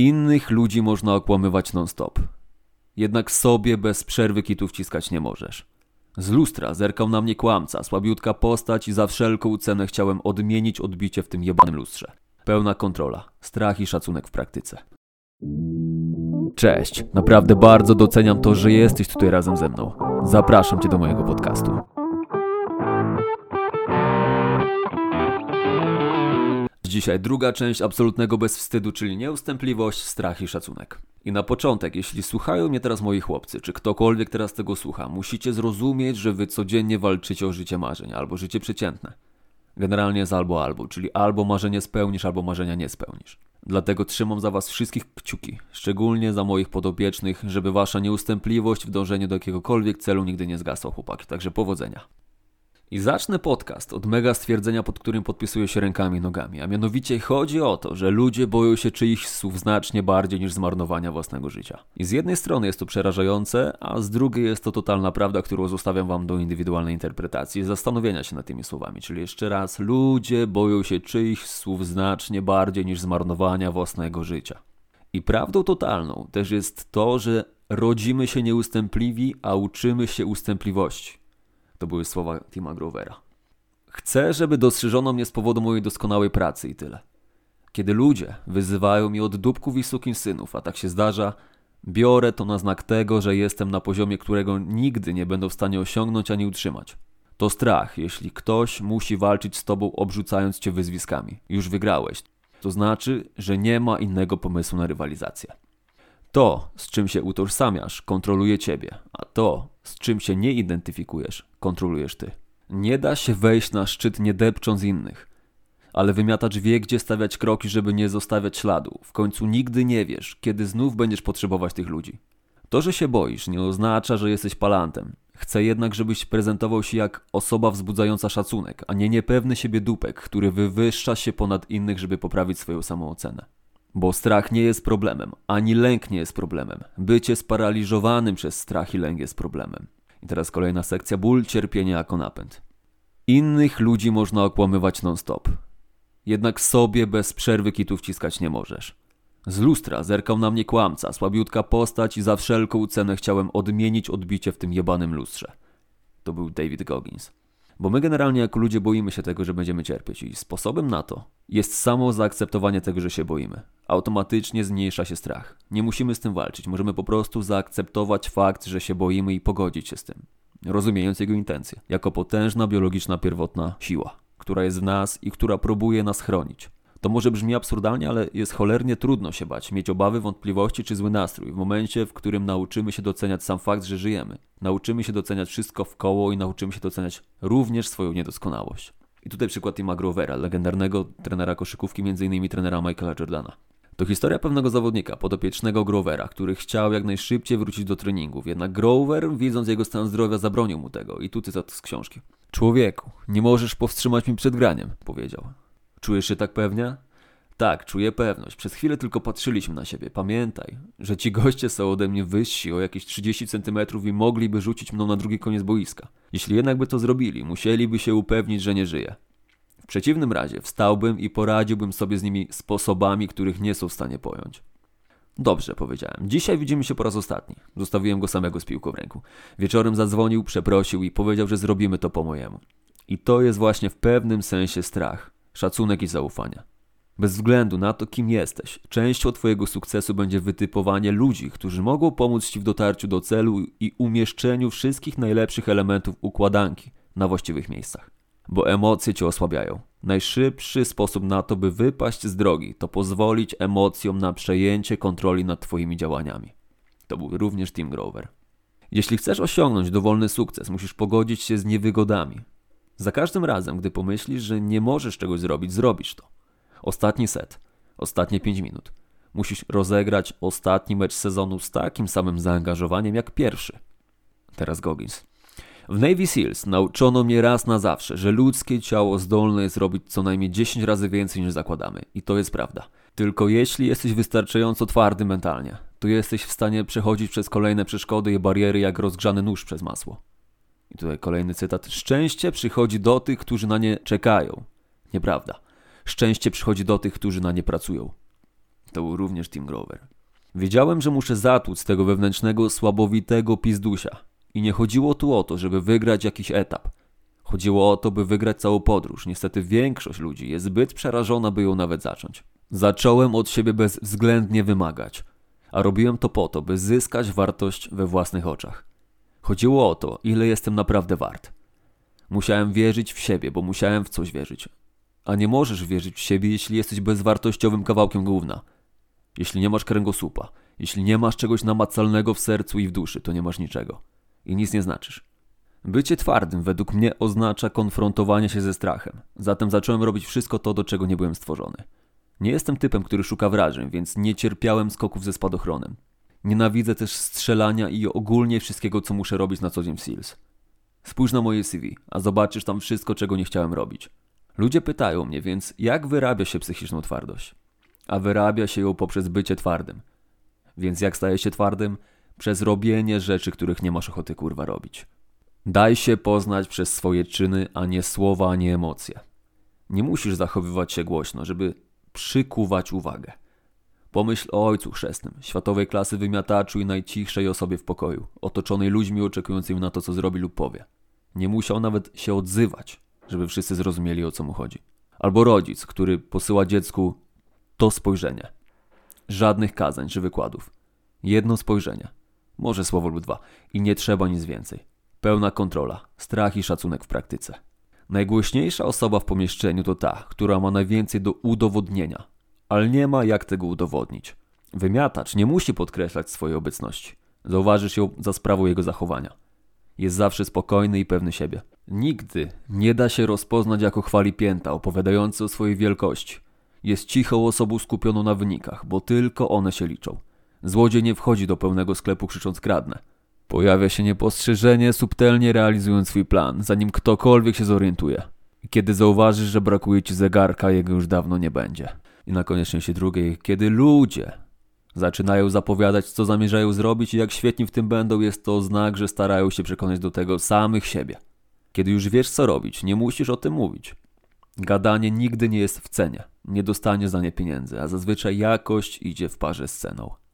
Innych ludzi można okłamywać non-stop. Jednak sobie bez przerwy kitów wciskać nie możesz. Z lustra zerkał na mnie kłamca, słabiutka postać i za wszelką cenę chciałem odmienić odbicie w tym jebanym lustrze. Pełna kontrola, strach i szacunek w praktyce. Cześć, naprawdę bardzo doceniam to, że jesteś tutaj razem ze mną. Zapraszam Cię do mojego podcastu. Dzisiaj druga część absolutnego bezwstydu, czyli nieustępliwość, strach i szacunek. I na początek, jeśli słuchają mnie teraz moi chłopcy, czy ktokolwiek teraz tego słucha, musicie zrozumieć, że wy codziennie walczycie o życie marzeń albo życie przeciętne. Generalnie jest albo albo, czyli albo marzenie spełnisz, albo marzenia nie spełnisz. Dlatego trzymam za was wszystkich kciuki, szczególnie za moich podopiecznych, żeby wasza nieustępliwość w dążeniu do jakiegokolwiek celu nigdy nie zgasła, chłopaki. Także powodzenia. I zacznę podcast od mega stwierdzenia, pod którym podpisuję się rękami i nogami. A mianowicie chodzi o to, że ludzie boją się czyichś słów znacznie bardziej niż zmarnowania własnego życia. I z jednej strony jest to przerażające, a z drugiej jest to totalna prawda, którą zostawiam wam do indywidualnej interpretacji i zastanowienia się nad tymi słowami. Czyli jeszcze raz, ludzie boją się czyichś słów znacznie bardziej niż zmarnowania własnego życia. I prawdą totalną też jest to, że rodzimy się nieustępliwi, a uczymy się ustępliwości. To były słowa Tima Grovera. Chcę, żeby dostrzeżono mnie z powodu mojej doskonałej pracy i tyle. Kiedy ludzie wyzywają mi od dupków i synów, a tak się zdarza, biorę to na znak tego, że jestem na poziomie, którego nigdy nie będą w stanie osiągnąć ani utrzymać. To strach, jeśli ktoś musi walczyć z tobą, obrzucając cię wyzwiskami. Już wygrałeś. To znaczy, że nie ma innego pomysłu na rywalizację. To, z czym się utożsamiasz, kontroluje ciebie, a to, z czym się nie identyfikujesz, kontrolujesz ty. Nie da się wejść na szczyt nie depcząc innych. Ale wymiatacz wie, gdzie stawiać kroki, żeby nie zostawiać śladu. W końcu nigdy nie wiesz, kiedy znów będziesz potrzebować tych ludzi. To, że się boisz, nie oznacza, że jesteś palantem. Chcę jednak, żebyś prezentował się jak osoba wzbudzająca szacunek, a nie niepewny siebie dupek, który wywyższa się ponad innych, żeby poprawić swoją samoocenę. Bo strach nie jest problemem, ani lęk nie jest problemem. Bycie sparaliżowanym przez strach i lęk jest problemem. I teraz kolejna sekcja ból, cierpienie jako napęd. Innych ludzi można okłamywać non-stop. Jednak sobie bez przerwy kitów wciskać nie możesz. Z lustra zerkał na mnie kłamca, słabiutka postać i za wszelką cenę chciałem odmienić odbicie w tym jebanym lustrze. To był David Goggins. Bo my generalnie jako ludzie boimy się tego, że będziemy cierpieć i sposobem na to jest samo zaakceptowanie tego, że się boimy. Automatycznie zmniejsza się strach. Nie musimy z tym walczyć, możemy po prostu zaakceptować fakt, że się boimy i pogodzić się z tym, rozumiejąc jego intencje, jako potężna biologiczna pierwotna siła, która jest w nas i która próbuje nas chronić. To może brzmi absurdalnie, ale jest cholernie trudno się bać, mieć obawy, wątpliwości czy zły nastrój w momencie, w którym nauczymy się doceniać sam fakt, że żyjemy. Nauczymy się doceniać wszystko w koło i nauczymy się doceniać również swoją niedoskonałość. I tutaj przykład Tima Grovera, legendarnego trenera koszykówki, m.in. trenera Michaela Jordana. To historia pewnego zawodnika, podopiecznego Grovera, który chciał jak najszybciej wrócić do treningów. Jednak Grover, widząc jego stan zdrowia, zabronił mu tego. I tu cytat z książki. Człowieku, nie możesz powstrzymać mi przed graniem, powiedział. Czujesz się tak pewnie? Tak, czuję pewność. Przez chwilę tylko patrzyliśmy na siebie. Pamiętaj, że ci goście są ode mnie wyżsi o jakieś 30 centymetrów i mogliby rzucić mną na drugi koniec boiska. Jeśli jednak by to zrobili, musieliby się upewnić, że nie żyję. W przeciwnym razie wstałbym i poradziłbym sobie z nimi sposobami, których nie są w stanie pojąć. Dobrze, powiedziałem. Dzisiaj widzimy się po raz ostatni. Zostawiłem go samego z piłką w ręku. Wieczorem zadzwonił, przeprosił i powiedział, że zrobimy to po mojemu. I to jest właśnie w pewnym sensie strach szacunek i zaufanie. Bez względu na to, kim jesteś, częścią Twojego sukcesu będzie wytypowanie ludzi, którzy mogą pomóc Ci w dotarciu do celu i umieszczeniu wszystkich najlepszych elementów układanki na właściwych miejscach. Bo emocje Cię osłabiają. Najszybszy sposób na to, by wypaść z drogi, to pozwolić emocjom na przejęcie kontroli nad Twoimi działaniami. To był również Tim Grover. Jeśli chcesz osiągnąć dowolny sukces, musisz pogodzić się z niewygodami, za każdym razem, gdy pomyślisz, że nie możesz czegoś zrobić, zrobisz to. Ostatni set, ostatnie 5 minut. Musisz rozegrać ostatni mecz sezonu z takim samym zaangażowaniem jak pierwszy. Teraz Goggins. W Navy SEALs nauczono mnie raz na zawsze, że ludzkie ciało zdolne jest robić co najmniej 10 razy więcej niż zakładamy. I to jest prawda. Tylko jeśli jesteś wystarczająco twardy mentalnie, to jesteś w stanie przechodzić przez kolejne przeszkody i bariery jak rozgrzany nóż przez masło. I tutaj kolejny cytat. Szczęście przychodzi do tych, którzy na nie czekają. Nieprawda. Szczęście przychodzi do tych, którzy na nie pracują. To był również Tim Grover. Wiedziałem, że muszę zatłuc tego wewnętrznego, słabowitego pizdusia. I nie chodziło tu o to, żeby wygrać jakiś etap. Chodziło o to, by wygrać całą podróż. Niestety większość ludzi jest zbyt przerażona, by ją nawet zacząć. Zacząłem od siebie bezwzględnie wymagać, a robiłem to po to, by zyskać wartość we własnych oczach. Chodziło o to, ile jestem naprawdę wart. Musiałem wierzyć w siebie, bo musiałem w coś wierzyć. A nie możesz wierzyć w siebie, jeśli jesteś bezwartościowym kawałkiem gówna. Jeśli nie masz kręgosłupa, jeśli nie masz czegoś namacalnego w sercu i w duszy, to nie masz niczego. I nic nie znaczysz. Bycie twardym według mnie oznacza konfrontowanie się ze strachem. Zatem zacząłem robić wszystko to, do czego nie byłem stworzony. Nie jestem typem, który szuka wrażeń, więc nie cierpiałem skoków ze spadochronem. Nienawidzę też strzelania i ogólnie wszystkiego, co muszę robić na co dzień w SEALS. Spójrz na moje CV, a zobaczysz tam wszystko, czego nie chciałem robić. Ludzie pytają mnie więc, jak wyrabia się psychiczną twardość? A wyrabia się ją poprzez bycie twardym. Więc jak staje się twardym? Przez robienie rzeczy, których nie masz ochoty kurwa robić. Daj się poznać przez swoje czyny, a nie słowa, a nie emocje. Nie musisz zachowywać się głośno, żeby przykuwać uwagę. Pomyśl o ojcu chrzestnym, światowej klasy wymiataczu i najcichszej osobie w pokoju, otoczonej ludźmi oczekującymi na to, co zrobi lub powie. Nie musiał nawet się odzywać, żeby wszyscy zrozumieli, o co mu chodzi. Albo rodzic, który posyła dziecku to spojrzenie. Żadnych kazań czy wykładów. Jedno spojrzenie. Może słowo lub dwa. I nie trzeba nic więcej. Pełna kontrola, strach i szacunek w praktyce. Najgłośniejsza osoba w pomieszczeniu to ta, która ma najwięcej do udowodnienia, ale nie ma jak tego udowodnić. Wymiatacz nie musi podkreślać swojej obecności. Zauważysz ją za sprawą jego zachowania. Jest zawsze spokojny i pewny siebie. Nigdy nie da się rozpoznać jako chwali pięta opowiadający o swojej wielkości. Jest cichą osobą skupioną na wynikach, bo tylko one się liczą. Złodziej nie wchodzi do pełnego sklepu krzycząc kradnę. Pojawia się niepostrzeżenie, subtelnie realizując swój plan, zanim ktokolwiek się zorientuje. Kiedy zauważysz, że brakuje ci zegarka, jego już dawno nie będzie. I na koniec części drugiej, kiedy ludzie zaczynają zapowiadać, co zamierzają zrobić i jak świetni w tym będą, jest to znak, że starają się przekonać do tego samych siebie. Kiedy już wiesz, co robić, nie musisz o tym mówić. Gadanie nigdy nie jest w cenie. Nie dostaniesz za nie pieniędzy, a zazwyczaj jakość idzie w parze z ceną.